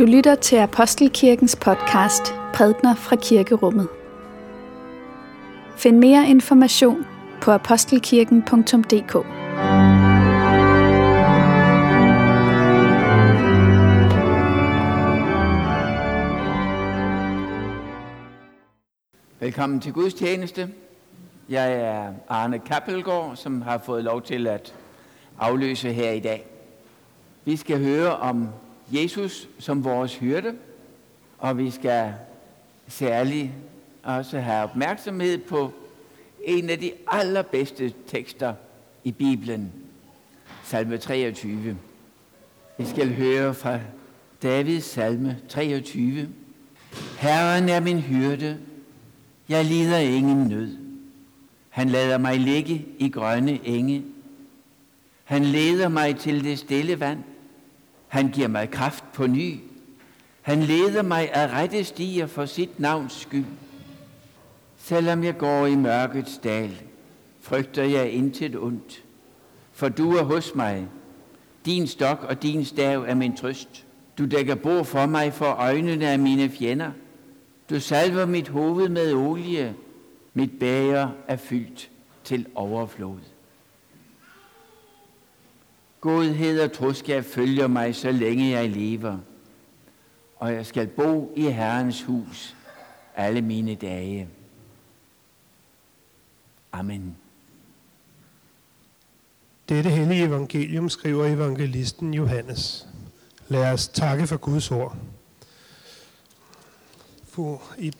Du lytter til Apostelkirkens podcast Prædner fra Kirkerummet. Find mere information på apostelkirken.dk. Velkommen til Guds tjeneste. Jeg er Arne Kappelgaard, som har fået lov til at afløse her i dag. Vi skal høre om Jesus som vores hyrde, og vi skal særligt også have opmærksomhed på en af de allerbedste tekster i Bibelen, salme 23. Vi skal høre fra Davids salme 23. Herren er min hyrde, jeg lider ingen nød. Han lader mig ligge i grønne enge. Han leder mig til det stille vand. Han giver mig kraft på ny. Han leder mig af rette stier for sit navns skyld. Selvom jeg går i mørkets dal, frygter jeg intet ondt. For du er hos mig. Din stok og din stav er min trøst. Du dækker bord for mig for øjnene af mine fjender. Du salver mit hoved med olie. Mit bæger er fyldt til overflod. Godhed og troskab følger mig, så længe jeg lever, og jeg skal bo i Herrens hus alle mine dage. Amen. Dette hellige evangelium skriver evangelisten Johannes. Lad os takke for Guds ord. For, i,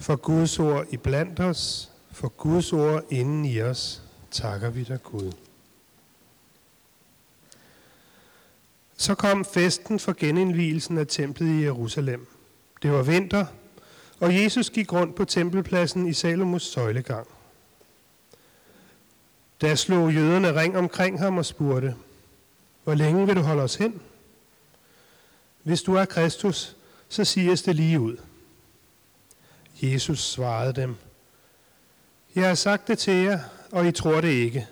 for Guds ord i blandt os, for Guds ord inden i os, takker vi dig Gud. Så kom festen for genindvielsen af templet i Jerusalem. Det var vinter, og Jesus gik rundt på tempelpladsen i Salomos søjlegang. Da slog jøderne ring omkring ham og spurgte, hvor længe vil du holde os hen? Hvis du er Kristus, så siges det lige ud. Jesus svarede dem, Jeg har sagt det til jer, og I tror det ikke.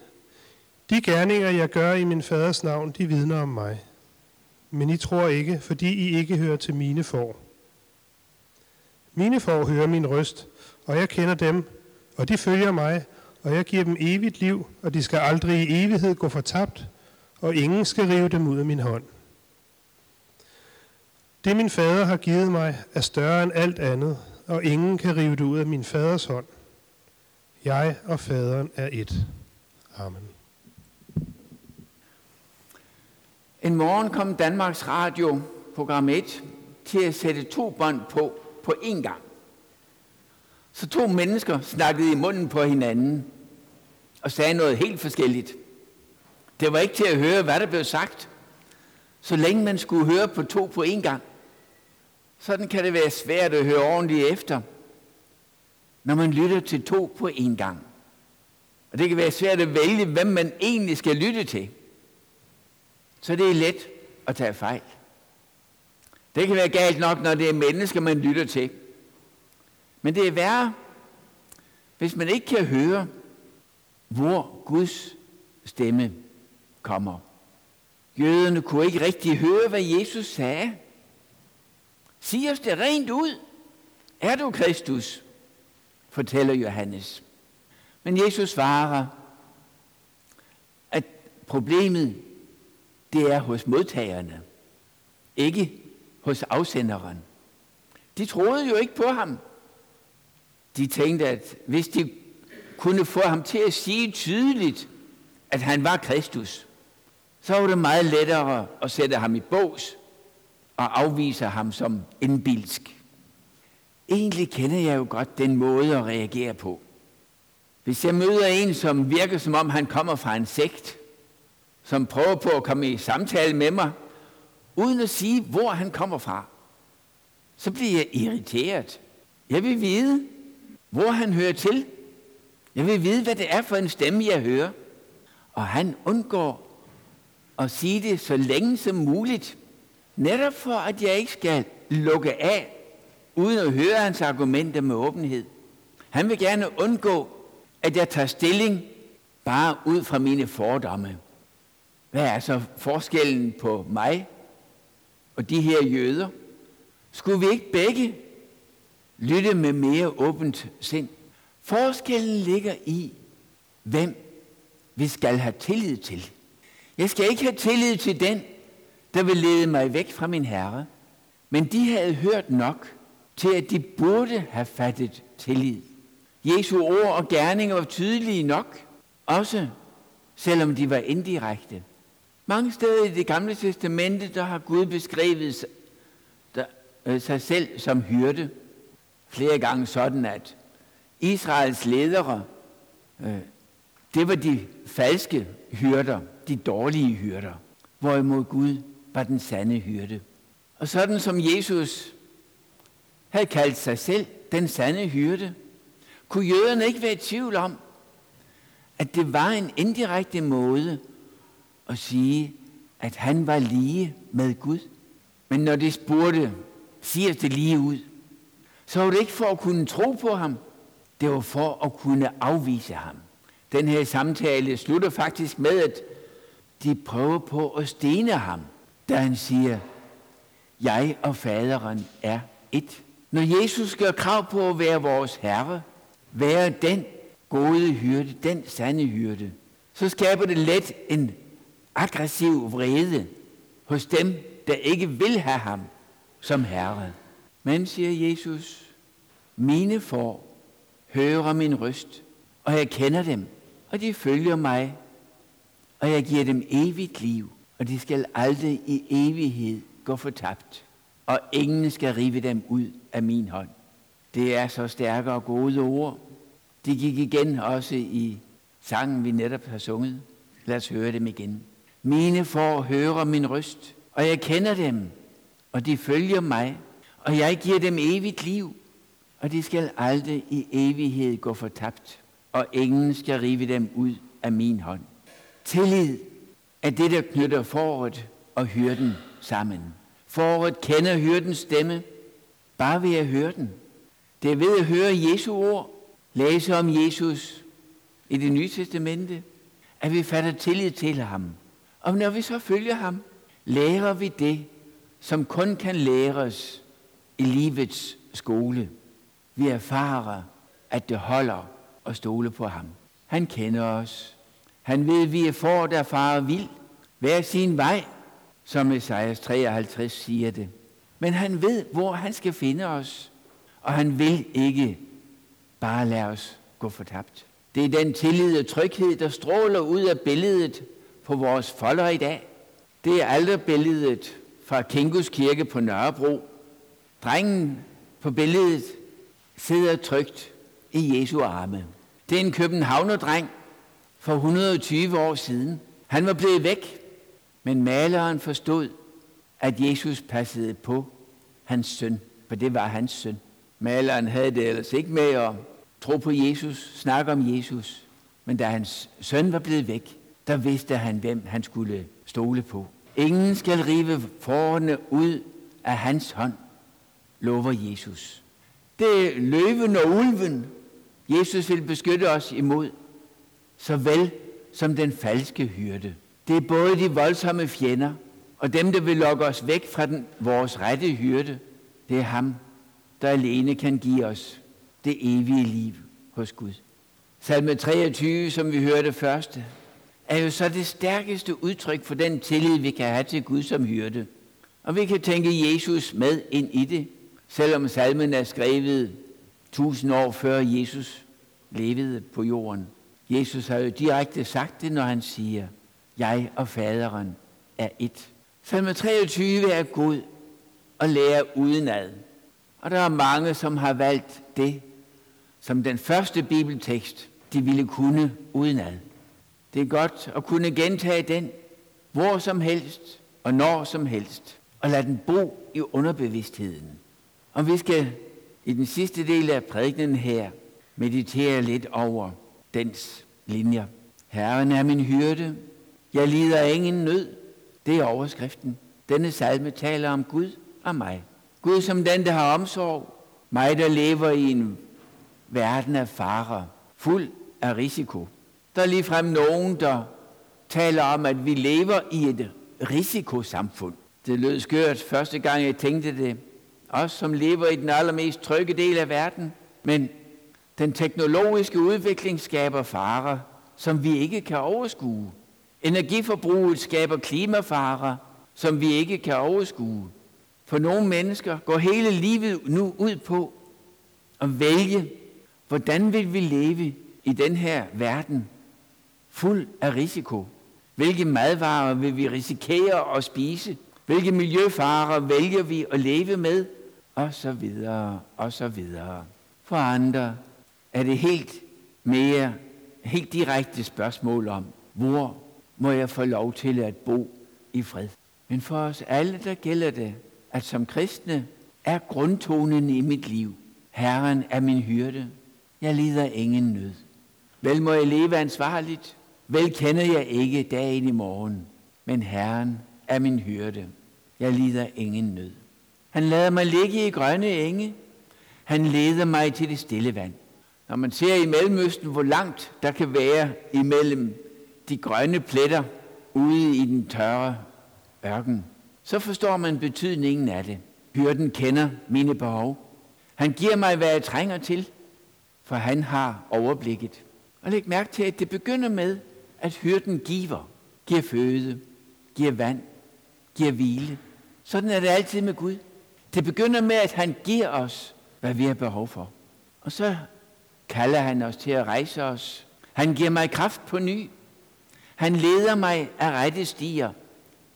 De gerninger, jeg gør i min faders navn, de vidner om mig men I tror ikke, fordi I ikke hører til mine får. Mine får hører min røst, og jeg kender dem, og de følger mig, og jeg giver dem evigt liv, og de skal aldrig i evighed gå fortabt, og ingen skal rive dem ud af min hånd. Det min fader har givet mig er større end alt andet, og ingen kan rive det ud af min faders hånd. Jeg og faderen er et. Amen. En morgen kom Danmarks Radio, program 1, til at sætte to bånd på på én gang. Så to mennesker snakkede i munden på hinanden og sagde noget helt forskelligt. Det var ikke til at høre, hvad der blev sagt, så længe man skulle høre på to på én gang. Sådan kan det være svært at høre ordentligt efter, når man lytter til to på én gang. Og det kan være svært at vælge, hvem man egentlig skal lytte til så det er let at tage fejl. Det kan være galt nok, når det er mennesker, man lytter til. Men det er værre, hvis man ikke kan høre, hvor Guds stemme kommer. Jøderne kunne ikke rigtig høre, hvad Jesus sagde. Sig os det rent ud. Er du Kristus? fortæller Johannes. Men Jesus svarer, at problemet det er hos modtagerne, ikke hos afsenderen. De troede jo ikke på ham. De tænkte, at hvis de kunne få ham til at sige tydeligt, at han var Kristus, så var det meget lettere at sætte ham i bås og afvise ham som indbilsk. Egentlig kender jeg jo godt den måde at reagere på. Hvis jeg møder en, som virker som om han kommer fra en sekt, som prøver på at komme i samtale med mig, uden at sige, hvor han kommer fra, så bliver jeg irriteret. Jeg vil vide, hvor han hører til. Jeg vil vide, hvad det er for en stemme, jeg hører. Og han undgår at sige det så længe som muligt. Netop for, at jeg ikke skal lukke af, uden at høre hans argumenter med åbenhed. Han vil gerne undgå, at jeg tager stilling bare ud fra mine fordomme. Hvad er så forskellen på mig og de her jøder, skulle vi ikke begge lytte med mere åbent sind? Forskellen ligger i, hvem vi skal have tillid til. Jeg skal ikke have tillid til den, der vil lede mig væk fra min herre. Men de havde hørt nok til, at de burde have fattet tillid. Jesu ord og gerninger var tydelige nok, også selvom de var indirekte. Mange steder i det gamle testamente, der har Gud beskrevet øh, sig selv som hyrde. Flere gange sådan, at Israels ledere, øh, det var de falske hyrder, de dårlige hyrder, hvorimod Gud var den sande hyrde. Og sådan som Jesus havde kaldt sig selv den sande hyrde, kunne jøderne ikke være i tvivl om, at det var en indirekte måde at sige, at han var lige med Gud. Men når de spurgte, siger det lige ud, så var det ikke for at kunne tro på ham, det var for at kunne afvise ham. Den her samtale slutter faktisk med, at de prøver på at stene ham, da han siger, jeg og faderen er et. Når Jesus gør krav på at være vores herre, være den gode hyrde, den sande hyrde, så skaber det let en aggressiv vrede hos dem, der ikke vil have ham som herre. Men, siger Jesus, mine får hører min røst, og jeg kender dem, og de følger mig, og jeg giver dem evigt liv, og de skal aldrig i evighed gå fortabt, og ingen skal rive dem ud af min hånd. Det er så stærke og gode ord. De gik igen også i sangen, vi netop har sunget. Lad os høre dem igen. Mine får høre min røst, og jeg kender dem, og de følger mig, og jeg giver dem evigt liv, og de skal aldrig i evighed gå fortabt, og ingen skal rive dem ud af min hånd. Tillid er det, der knytter foråret og hyrden sammen. Foråret kender hyrdens stemme, bare ved at høre den. Det er ved at høre Jesu ord, læse om Jesus i det nye testamente, at vi fatter tillid til ham. Og når vi så følger ham, lærer vi det, som kun kan læres i livets skole. Vi erfarer, at det holder at stole på ham. Han kender os. Han ved, at vi er for, der farer vild. Hver sin vej, som Esajas 53 siger det. Men han ved, hvor han skal finde os. Og han vil ikke bare lade os gå fortabt. Det er den tillid og tryghed, der stråler ud af billedet på vores folder i dag. Det er aldrig billedet fra Kingus Kirke på Nørrebro. Drengen på billedet sidder trygt i Jesu arme. Det er en københavnerdreng for 120 år siden. Han var blevet væk, men maleren forstod, at Jesus passede på hans søn, for det var hans søn. Maleren havde det ellers ikke med at tro på Jesus, snakke om Jesus, men da hans søn var blevet væk, der vidste han, hvem han skulle stole på. Ingen skal rive forerne ud af hans hånd, lover Jesus. Det er løven og ulven, Jesus vil beskytte os imod, såvel som den falske hyrde. Det er både de voldsomme fjender og dem, der vil lokke os væk fra den, vores rette hyrde. Det er ham, der alene kan give os det evige liv hos Gud. Salme 23, som vi hørte første, er jo så det stærkeste udtryk for den tillid, vi kan have til Gud som hyrde. Og vi kan tænke Jesus med ind i det, selvom salmen er skrevet tusind år før Jesus levede på jorden. Jesus har jo direkte sagt det, når han siger, jeg og faderen er et. Salme 23 er god og lære udenad. Og der er mange, som har valgt det som den første bibeltekst, de ville kunne udenad. Det er godt at kunne gentage den hvor som helst og når som helst, og lade den bo i underbevidstheden. Og vi skal i den sidste del af prædikenen her meditere lidt over dens linjer. Herren er min hyrde. Jeg lider ingen nød. Det er overskriften. Denne salme taler om Gud og mig. Gud som den, der har omsorg. Mig, der lever i en verden af farer, fuld af risiko. Der er ligefrem nogen, der taler om, at vi lever i et risikosamfund. Det lød skørt første gang, jeg tænkte det. Os, som lever i den allermest trygge del af verden. Men den teknologiske udvikling skaber farer, som vi ikke kan overskue. Energiforbruget skaber klimafarer, som vi ikke kan overskue. For nogle mennesker går hele livet nu ud på at vælge, hvordan vil vi leve i den her verden, fuld af risiko. Hvilke madvarer vil vi risikere at spise? Hvilke miljøfarer vælger vi at leve med? Og så videre, og så videre. For andre er det helt mere, helt direkte spørgsmål om, hvor må jeg få lov til at bo i fred? Men for os alle, der gælder det, at som kristne er grundtonen i mit liv. Herren er min hyrde. Jeg lider ingen nød. Vel må jeg leve ansvarligt. Vel kender jeg ikke dagen i morgen. Men Herren er min hyrde. Jeg lider ingen nød. Han lader mig ligge i grønne enge. Han leder mig til det stille vand. Når man ser i Mellemøsten, hvor langt der kan være imellem de grønne pletter ude i den tørre ørken, så forstår man betydningen af det. Hyrden kender mine behov. Han giver mig, hvad jeg trænger til, for han har overblikket. Og læg mærke til, at det begynder med, at hyrden giver, giver føde, giver vand, giver hvile. Sådan er det altid med Gud. Det begynder med, at han giver os, hvad vi har behov for. Og så kalder han os til at rejse os. Han giver mig kraft på ny. Han leder mig af rette stier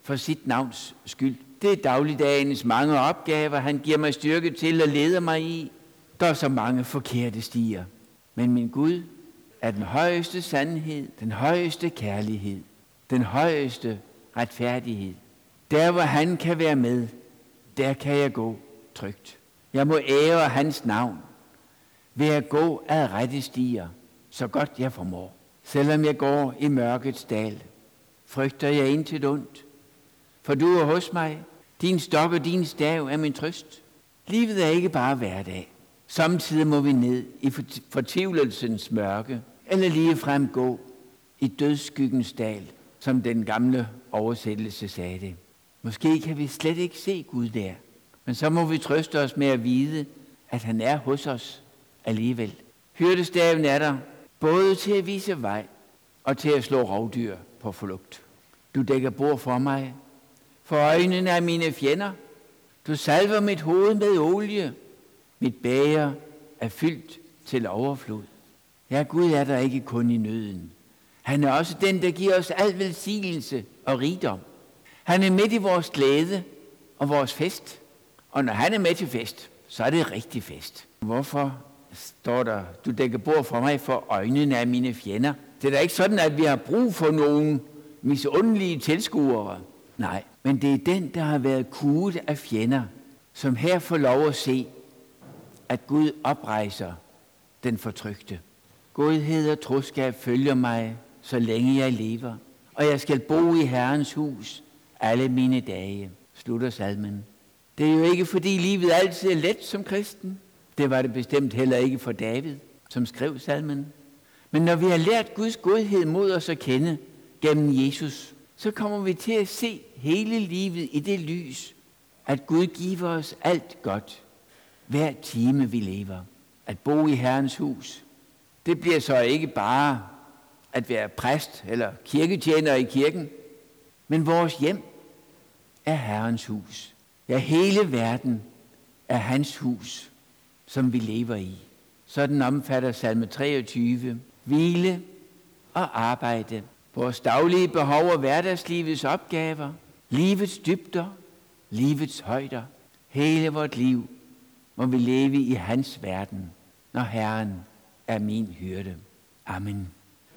for sit navns skyld. Det er dagligdagens mange opgaver, han giver mig styrke til at lede mig i. Der er så mange forkerte stier. Men min Gud er den højeste sandhed, den højeste kærlighed, den højeste retfærdighed. Der hvor han kan være med, der kan jeg gå trygt. Jeg må ære hans navn ved at gå ad rette stier, så godt jeg formår. Selvom jeg går i mørkets dal, frygter jeg intet ondt, for du er hos mig. Din stok og din stav er min trøst. Livet er ikke bare hverdag. Samtidig må vi ned i fortvivlelsens mørke, eller lige frem gå i dødsskyggens dal, som den gamle oversættelse sagde det. Måske kan vi slet ikke se Gud der, men så må vi trøste os med at vide, at han er hos os alligevel. Hyrdestaven er der både til at vise vej og til at slå rovdyr på flugt. Du dækker bord for mig for øjnene er mine fjender. Du salver mit hoved med olie. Mit bæger er fyldt til overflod. Ja, Gud er der ikke kun i nøden. Han er også den, der giver os al velsignelse og rigdom. Han er midt i vores glæde og vores fest. Og når han er med til fest, så er det rigtig fest. Hvorfor står der, du dækker bord for mig for øjnene af mine fjender? Det er da ikke sådan, at vi har brug for nogen misundelige tilskuere. Nej, men det er den, der har været kuget af fjender, som her får lov at se, at Gud oprejser den fortrygte. Godhed og troskab følger mig, så længe jeg lever, og jeg skal bo i Herrens hus alle mine dage, slutter salmen. Det er jo ikke, fordi livet altid er let som kristen. Det var det bestemt heller ikke for David, som skrev salmen. Men når vi har lært Guds godhed mod os at kende gennem Jesus, så kommer vi til at se hele livet i det lys, at Gud giver os alt godt, hver time vi lever. At bo i Herrens hus, det bliver så ikke bare at være præst eller kirketjener i kirken, men vores hjem er Herrens hus. Ja, hele verden er hans hus, som vi lever i. Sådan omfatter salme 23 hvile og arbejde vores daglige behov og hverdagslivets opgaver, livets dybder, livets højder, hele vort liv må vi leve i hans verden, når Herren er min hyrde. Amen.